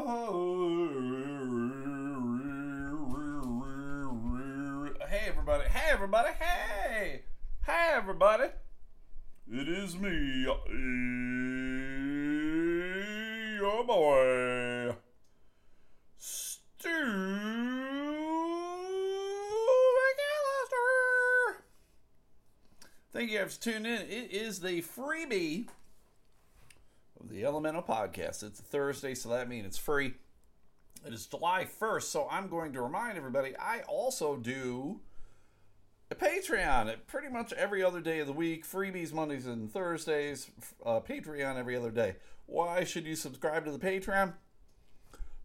Hey everybody! Hey everybody! Hey! Hey everybody! It is me, your boy, Stu McAllister. Thank you guys for tuning in. It is the freebie of the Elemental Podcast. It's a Thursday, so that means it's free. It is July 1st, so I'm going to remind everybody I also do a Patreon pretty much every other day of the week. Freebies Mondays and Thursdays. Uh, Patreon every other day. Why should you subscribe to the Patreon?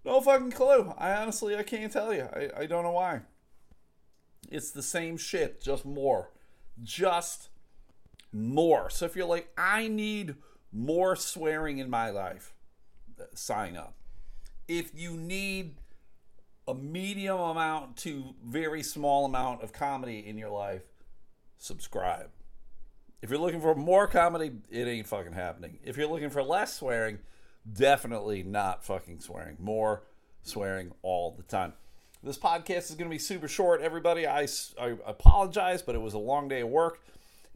No fucking clue. I honestly I can't tell you. I, I don't know why. It's the same shit, just more. Just more. So if you're like, I need more swearing in my life, uh, sign up. If you need a medium amount to very small amount of comedy in your life, subscribe. If you're looking for more comedy, it ain't fucking happening. If you're looking for less swearing, definitely not fucking swearing. More swearing all the time. This podcast is going to be super short, everybody. I, I apologize, but it was a long day of work,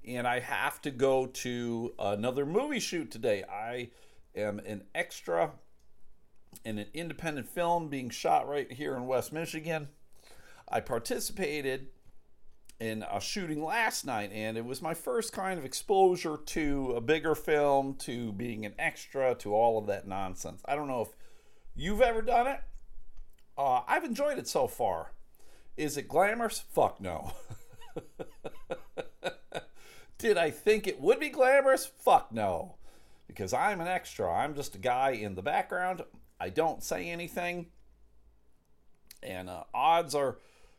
and I have to go to another movie shoot today. I am an extra in an independent film being shot right here in West Michigan. I participated in a shooting last night, and it was my first kind of exposure to a bigger film, to being an extra, to all of that nonsense. I don't know if you've ever done it. Uh, I've enjoyed it so far. Is it glamorous? Fuck no. Did I think it would be glamorous? Fuck no. Because I'm an extra. I'm just a guy in the background. I don't say anything. And uh, odds are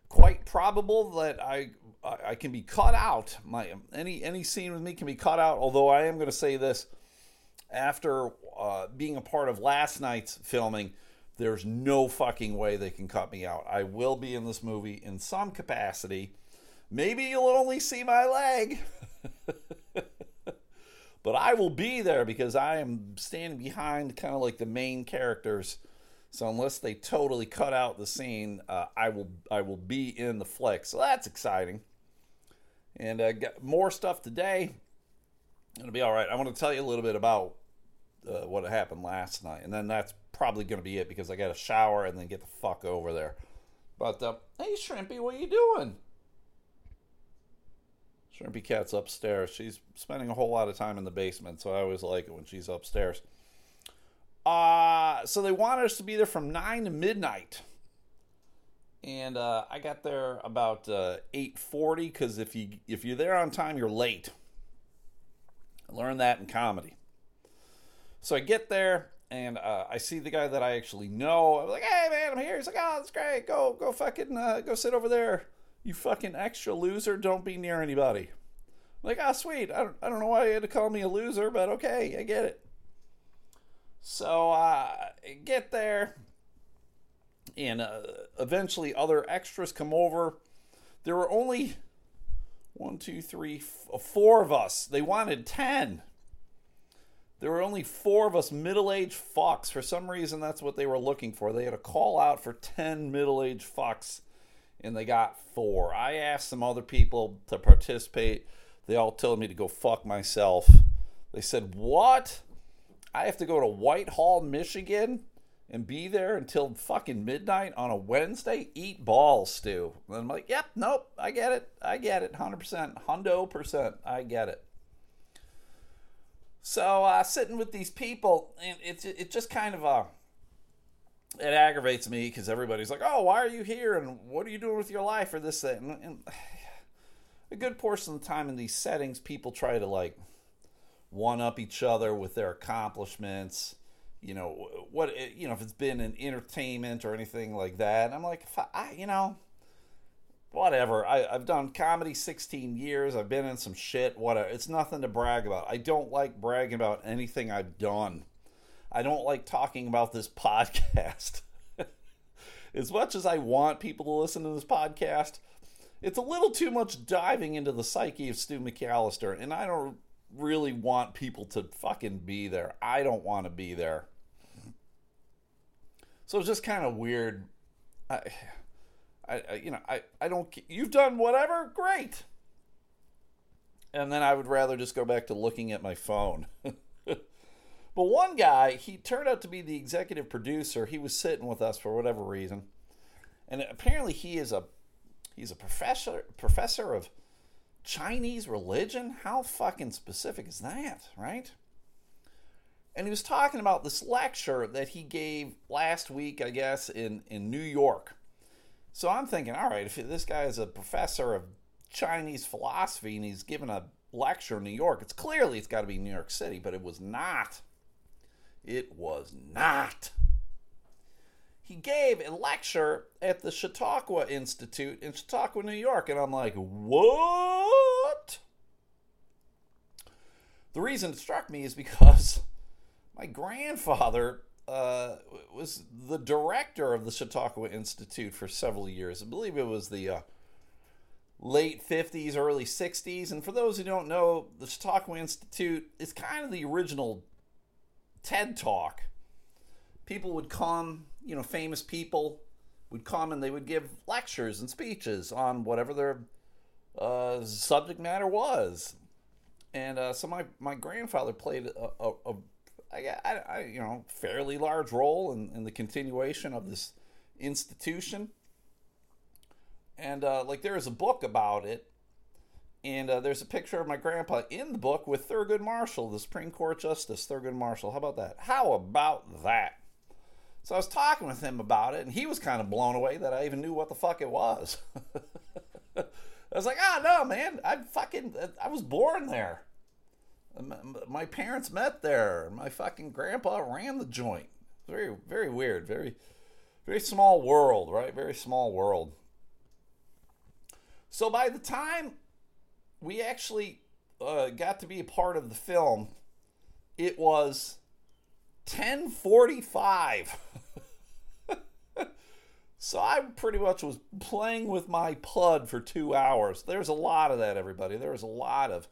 quite probable that I I can be cut out. My any any scene with me can be cut out. Although I am going to say this, after uh, being a part of last night's filming, there's no fucking way they can cut me out. I will be in this movie in some capacity. Maybe you'll only see my leg. but I will be there because I am standing behind kind of like the main characters. So unless they totally cut out the scene, uh, I will I will be in the flick. So that's exciting. And uh, got more stuff today. It'll be all right. I want to tell you a little bit about uh, what happened last night, and then that's probably going to be it because I got to shower and then get the fuck over there. But uh, hey, Shrimpy, what are you doing? Shrimpy Cat's upstairs. She's spending a whole lot of time in the basement, so I always like it when she's upstairs. Uh, so they wanted us to be there from 9 to midnight. And uh, I got there about uh, 8.40 because if, you, if you're there on time, you're late. I learned that in comedy. So I get there, and uh, I see the guy that I actually know. I'm like, hey, man, I'm here. He's like, oh, that's great. Go, go fucking, uh, go sit over there you fucking extra loser, don't be near anybody. Like, ah, oh, sweet. I don't, I don't know why you had to call me a loser, but okay, I get it. So, uh, get there, and uh, eventually other extras come over. There were only one, two, three, f- four of us. They wanted ten. There were only four of us middle aged fucks. For some reason, that's what they were looking for. They had a call out for 10 middle aged fucks and they got four. I asked some other people to participate. They all told me to go fuck myself. They said, What? I have to go to Whitehall, Michigan and be there until fucking midnight on a Wednesday? Eat balls, Stu. And I'm like, Yep, nope, I get it. I get it. 100%. Hundo percent. I get it. So, uh, sitting with these people, and it's it just kind of a. It aggravates me because everybody's like, "Oh, why are you here? And what are you doing with your life?" or this, thing. and, and a good portion of the time in these settings, people try to like one up each other with their accomplishments. You know what? Eh, you know if it's been an entertainment or anything like that. And I'm like, I, you know, whatever. I, I've done comedy 16 years. I've been in some shit. Whatever. It's nothing to brag about. I don't like bragging about anything I've done. I don't like talking about this podcast. as much as I want people to listen to this podcast, it's a little too much diving into the psyche of Stu McAllister, and I don't really want people to fucking be there. I don't want to be there. So it's just kind of weird. I, I, you know, I, I don't. You've done whatever, great. And then I would rather just go back to looking at my phone. but one guy, he turned out to be the executive producer. He was sitting with us for whatever reason, and apparently he is a he's a professor professor of Chinese religion. How fucking specific is that, right? And he was talking about this lecture that he gave last week, I guess, in, in New York. So I'm thinking, all right, if this guy is a professor of Chinese philosophy and he's giving a lecture in New York, it's clearly it's got to be New York City, but it was not. It was not. He gave a lecture at the Chautauqua Institute in Chautauqua, New York, and I'm like, what? The reason it struck me is because my grandfather uh, was the director of the Chautauqua Institute for several years. I believe it was the uh, late 50s, early 60s. And for those who don't know, the Chautauqua Institute is kind of the original TED Talk. People would come, you know, famous people would come and they would give lectures and speeches on whatever their uh, subject matter was. And uh, so my, my grandfather played a, you know, fairly large role in, in the continuation of this institution. And uh, like there is a book about it, and uh, there's a picture of my grandpa in the book with Thurgood Marshall, the Supreme Court Justice Thurgood Marshall. How about that? How about that? So I was talking with him about it, and he was kind of blown away that I even knew what the fuck it was. I was like, ah, oh, no, man, I fucking, I was born there. My parents met there. My fucking grandpa ran the joint. Very, very weird. Very, very small world, right? Very small world. So by the time we actually uh, got to be a part of the film, it was 1045. so I pretty much was playing with my pud for two hours. There's a lot of that, everybody. There was a lot of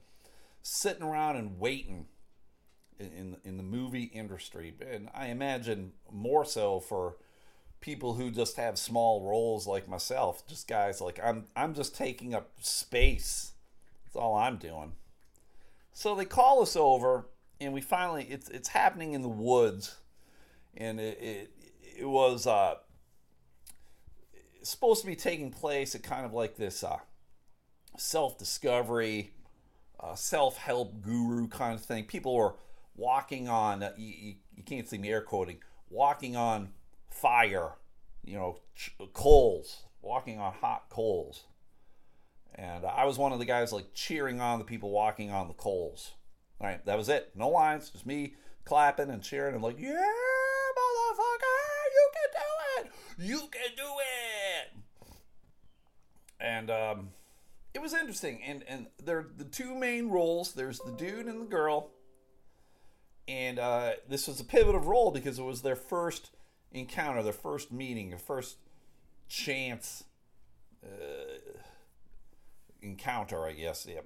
sitting around and waiting in in the movie industry, and I imagine more so for people who just have small roles like myself, just guys like I'm I'm just taking up space. That's all I'm doing. So they call us over, and we finally it's it's happening in the woods, and it it, it was uh, supposed to be taking place at kind of like this uh, self discovery uh, self help guru kind of thing. People were walking on, uh, you, you, can't see me air quoting, walking on fire, you know, ch- coals, walking on hot coals. And I was one of the guys like cheering on the people walking on the coals. All right, that was it. No lines, just me clapping and cheering and like, yeah, motherfucker, you can do it. You can do it. And um, it was interesting, and and there the two main roles. There's the dude and the girl, and uh, this was a pivotal role because it was their first encounter, their first meeting, their first chance uh, encounter, I guess. Yeah.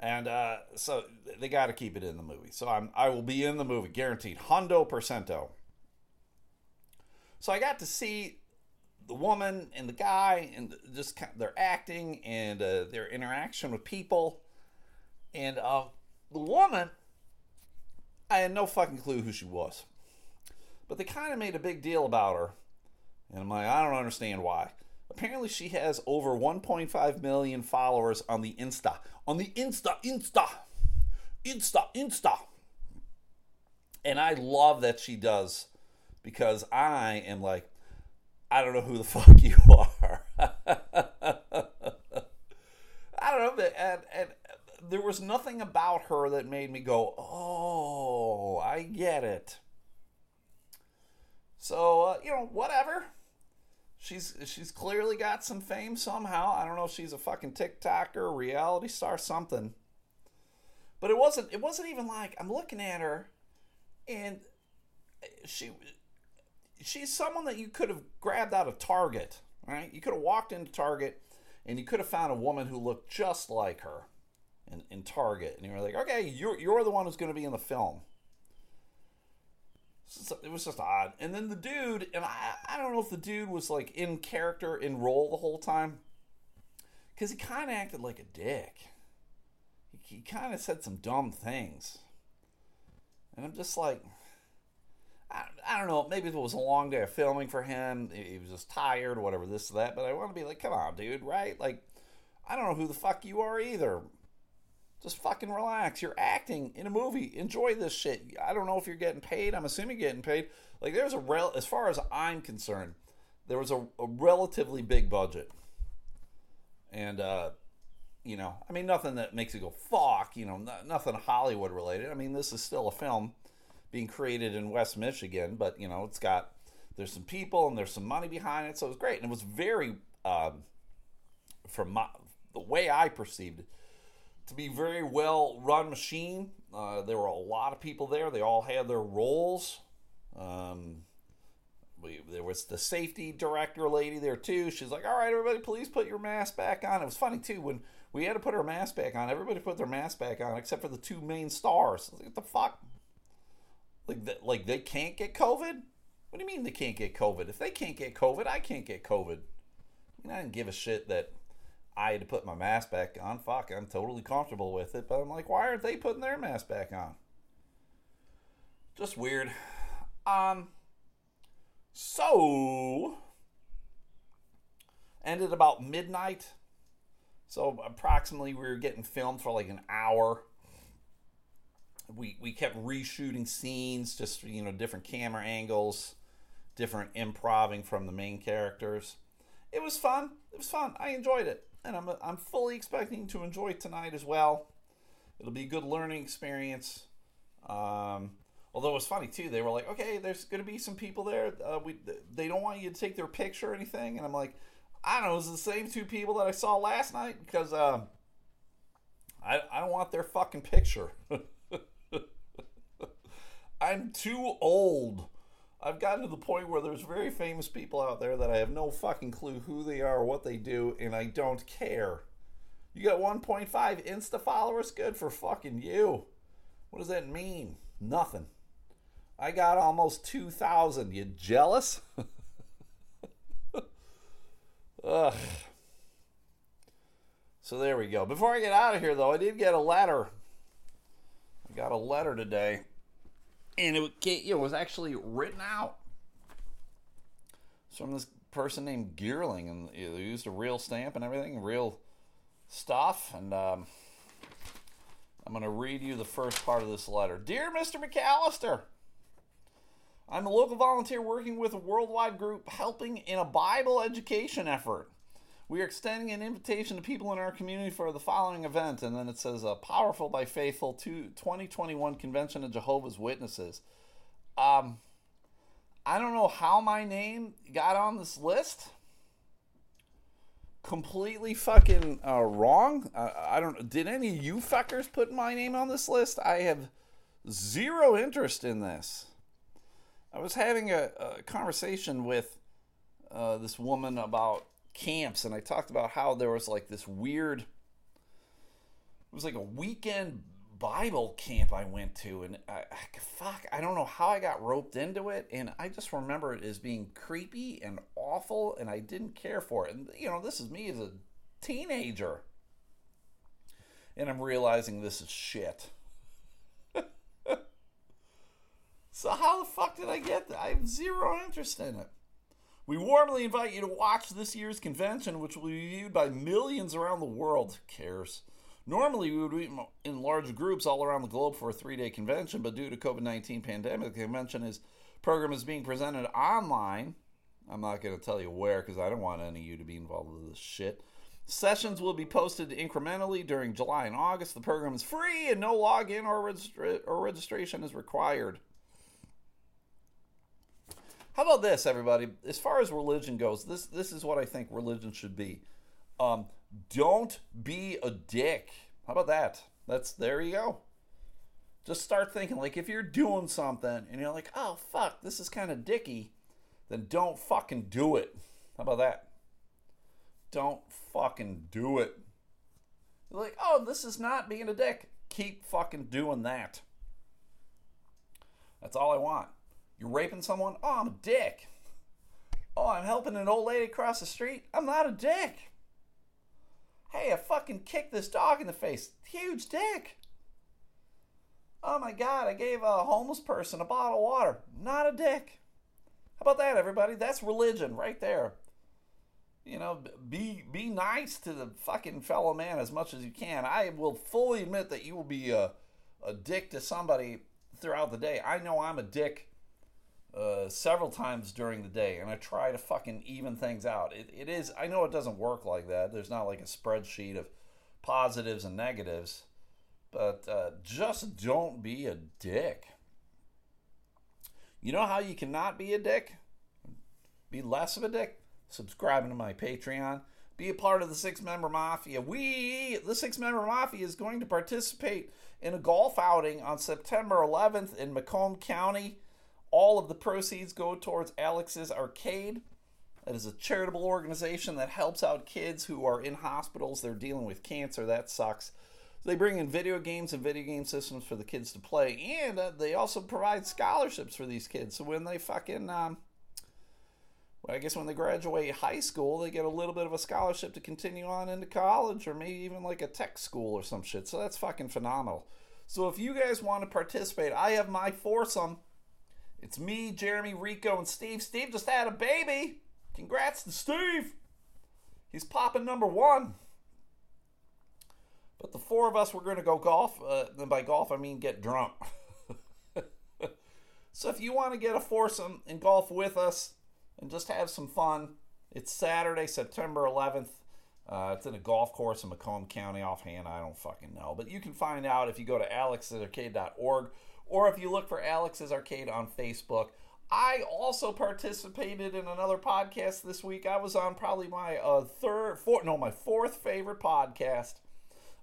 And uh, so they got to keep it in the movie. So I'm I will be in the movie, guaranteed, hundo percento. So I got to see the woman and the guy and just kind of their acting and uh, their interaction with people. And uh, the woman, I had no fucking clue who she was. But they kind of made a big deal about her. And I'm like, I don't understand why. Apparently, she has over 1.5 million followers on the Insta. On the Insta, Insta, Insta, Insta. And I love that she does because I am like, I don't know who the fuck you are. I don't know, and, and there was nothing about her that made me go, "Oh, I get it." So uh, you know, whatever. She's she's clearly got some fame somehow. I don't know if she's a fucking TikToker, reality star, something. But it wasn't. It wasn't even like I'm looking at her, and she she's someone that you could have grabbed out of Target, right? You could have walked into Target and you could have found a woman who looked just like her in, in Target. And you were like, okay, you're, you're the one who's going to be in the film. It was just odd. And then the dude, and I, I don't know if the dude was like in character, in role the whole time, because he kind of acted like a dick. He, he kind of said some dumb things. And I'm just like, I, I don't know, maybe it was a long day of filming for him. He was just tired, whatever, this, or that. But I want to be like, come on, dude, right? Like, I don't know who the fuck you are either. Just fucking relax. You're acting in a movie. Enjoy this shit. I don't know if you're getting paid. I'm assuming getting paid. Like there's a rel as far as I'm concerned, there was a, a relatively big budget. And uh you know, I mean nothing that makes you go fuck, you know, nothing Hollywood related. I mean, this is still a film being created in West Michigan, but you know, it's got there's some people and there's some money behind it, so it was great. And it was very um from my, the way I perceived it to be very well run machine. Uh, there were a lot of people there. They all had their roles. Um, we, there was the safety director lady there too. She's like, "All right, everybody, please put your mask back on." It was funny too when we had to put our mask back on. Everybody put their mask back on except for the two main stars. Like, what the fuck? Like, the, like they can't get COVID? What do you mean they can't get COVID? If they can't get COVID, I can't get COVID. I mean, I didn't give a shit that I had to put my mask back on. Fuck, I'm totally comfortable with it. But I'm like, why aren't they putting their mask back on? Just weird. Um, so, ended about midnight. So approximately we were getting filmed for like an hour. We we kept reshooting scenes, just you know, different camera angles, different improving from the main characters. It was fun. It was fun. I enjoyed it and I'm, I'm fully expecting to enjoy tonight as well. It'll be a good learning experience. Um, although it was funny too, they were like, "Okay, there's going to be some people there. Uh, we they don't want you to take their picture or anything," and I'm like, "I don't know, it's the same two people that I saw last night because uh, I I don't want their fucking picture. I'm too old." I've gotten to the point where there's very famous people out there that I have no fucking clue who they are what they do, and I don't care. You got 1.5 Insta followers? Good for fucking you. What does that mean? Nothing. I got almost 2,000. You jealous? Ugh. So there we go. Before I get out of here, though, I did get a letter. I got a letter today and it, was actually written out from this person named Geerling, and they used a real stamp and everything, real stuff. And um, I'm going to read you the first part of this letter. Dear Mr. McAllister, I'm a local volunteer working with a worldwide group helping in a Bible education effort. We are extending an invitation to people in our community for the following event. And then it says, uh, Powerful by Faithful 2021 Convention of Jehovah's Witnesses. Um, I don't know how my name got on this list. Completely fucking uh, wrong. I don't. Did any of you fuckers put my name on this list? I have zero interest in this. I was having a, a conversation with uh, this woman about camps and I talked about how there was like this weird it was like a weekend Bible camp I went to and I, fuck I don't know how I got roped into it and I just remember it as being creepy and awful and I didn't care for it. And you know this is me as a teenager and I'm realizing this is shit. So how the fuck did I get that I have zero interest in it we warmly invite you to watch this year's convention, which will be viewed by millions around the world. Who cares? Normally, we would be in large groups all around the globe for a three-day convention, but due to COVID-19 pandemic, the convention is program is being presented online. I'm not going to tell you where because I don't want any of you to be involved with this shit. Sessions will be posted incrementally during July and August. The program is free and no login or, or registration is required. How about this, everybody? As far as religion goes, this this is what I think religion should be. Um, don't be a dick. How about that? That's there you go. Just start thinking like if you're doing something and you're like, oh fuck, this is kind of dicky, then don't fucking do it. How about that? Don't fucking do it. You're like, oh, this is not being a dick. Keep fucking doing that. That's all I want. You're raping someone? Oh, I'm a dick. Oh, I'm helping an old lady across the street? I'm not a dick. Hey, I fucking kicked this dog in the face. Huge dick. Oh my god, I gave a homeless person a bottle of water. Not a dick. How about that, everybody? That's religion right there. You know, be be nice to the fucking fellow man as much as you can. I will fully admit that you will be a, a dick to somebody throughout the day. I know I'm a dick uh, several times during the day, and I try to fucking even things out. It, it is, I know it doesn't work like that. There's not like a spreadsheet of positives and negatives, but uh, just don't be a dick. You know how you cannot be a dick? Be less of a dick? Subscribing to my Patreon. Be a part of the six member mafia. We, the six member mafia, is going to participate in a golf outing on September 11th in Macomb County. All of the proceeds go towards Alex's Arcade. That is a charitable organization that helps out kids who are in hospitals. They're dealing with cancer. That sucks. They bring in video games and video game systems for the kids to play, and uh, they also provide scholarships for these kids. So when they fucking, um, well, I guess when they graduate high school, they get a little bit of a scholarship to continue on into college, or maybe even like a tech school or some shit. So that's fucking phenomenal. So if you guys want to participate, I have my foursome. It's me, Jeremy, Rico, and Steve. Steve just had a baby. Congrats to Steve. He's popping number one. But the four of us, we're going to go golf. Uh, and by golf, I mean get drunk. so if you want to get a foursome and golf with us and just have some fun, it's Saturday, September 11th. Uh, it's in a golf course in Macomb County. Offhand, I don't fucking know. But you can find out if you go to alexarcade.org or if you look for Alex's Arcade on Facebook. I also participated in another podcast this week. I was on probably my uh, third, fourth, no, my fourth favorite podcast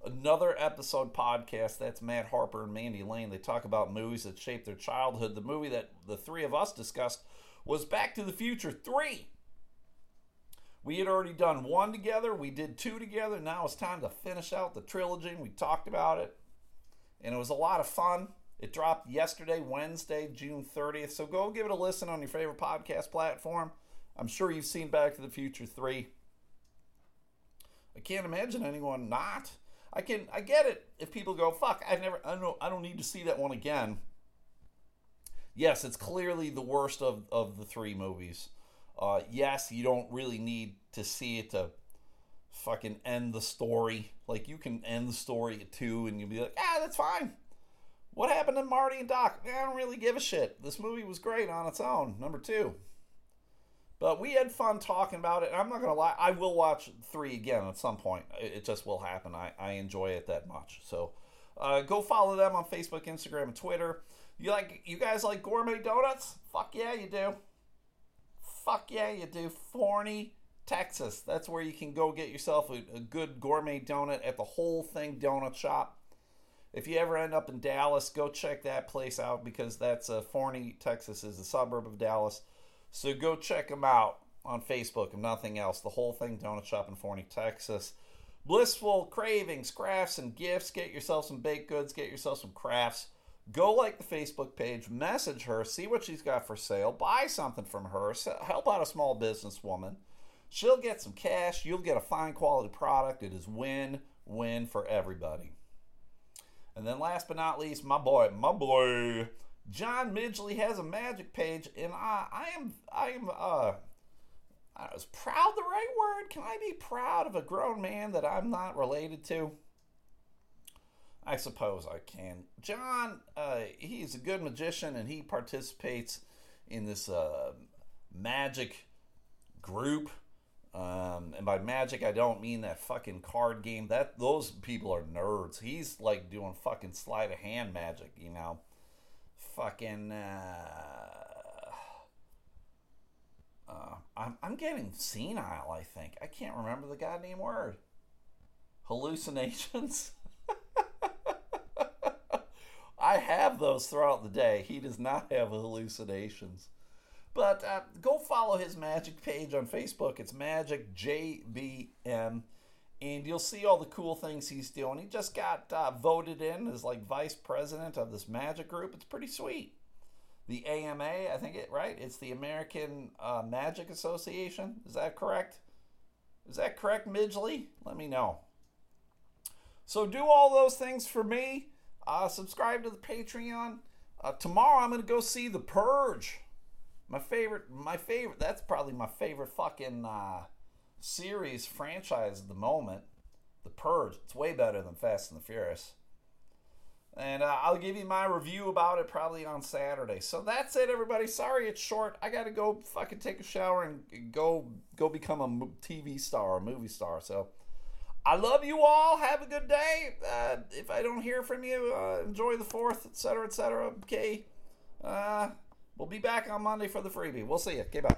another episode podcast. That's Matt Harper and Mandy Lane. They talk about movies that shaped their childhood. The movie that the three of us discussed was Back to the Future 3. We had already done one together, we did two together. Now it's time to finish out the trilogy, and we talked about it. And it was a lot of fun. It dropped yesterday, Wednesday, June 30th. So go give it a listen on your favorite podcast platform. I'm sure you've seen Back to the Future 3. I can't imagine anyone not. I can I get it if people go fuck I've never I don't I don't need to see that one again. Yes, it's clearly the worst of of the three movies. Uh, yes, you don't really need to see it to fucking end the story. Like you can end the story at two, and you'll be like, ah, that's fine. What happened to Marty and Doc? I don't really give a shit. This movie was great on its own. Number two. But we had fun talking about it. I'm not gonna lie, I will watch three again at some point. It just will happen. I, I enjoy it that much. So uh, go follow them on Facebook, Instagram, and Twitter. You like you guys like gourmet donuts? Fuck yeah, you do. Fuck yeah, you do. Forney, Texas. That's where you can go get yourself a, a good gourmet donut at the Whole Thing Donut Shop. If you ever end up in Dallas, go check that place out because that's uh, Forney, Texas, is a suburb of Dallas. So go check them out on Facebook, if nothing else. The whole thing, Donut Shop in Forney, Texas. Blissful cravings, crafts, and gifts. Get yourself some baked goods, get yourself some crafts. Go like the Facebook page, message her, see what she's got for sale, buy something from her, help out a small businesswoman. She'll get some cash, you'll get a fine quality product. It is win win for everybody. And then last but not least, my boy, my boy, John Midgley has a magic page, and I, I am, I am, uh, I was proud the right word. Can I be proud of a grown man that I'm not related to? I suppose I can. John, uh, he's a good magician, and he participates in this uh, magic group. Um, and by magic, I don't mean that fucking card game. That those people are nerds. He's like doing fucking sleight of hand magic, you know fucking. Uh, uh, I'm, I'm getting senile, I think. I can't remember the goddamn word. Hallucinations? I have those throughout the day. He does not have hallucinations. But uh, go follow his magic page on Facebook. It's Magic JBM and you'll see all the cool things he's doing. He just got uh, voted in as like vice president of this magic group. It's pretty sweet. the AMA, I think it right. It's the American uh, Magic Association. Is that correct? Is that correct, Midgley? Let me know. So do all those things for me. Uh, subscribe to the Patreon. Uh, tomorrow I'm gonna go see The Purge. My favorite, my favorite. That's probably my favorite fucking uh, series franchise at the moment. The Purge. It's way better than Fast and the Furious. And uh, I'll give you my review about it probably on Saturday. So that's it, everybody. Sorry it's short. I gotta go fucking take a shower and go go become a TV star, a movie star. So I love you all. Have a good day. Uh, if I don't hear from you, uh, enjoy the fourth, etc., etc. Okay. Uh, we'll be back on Monday for the freebie. We'll see you. Okay, bye.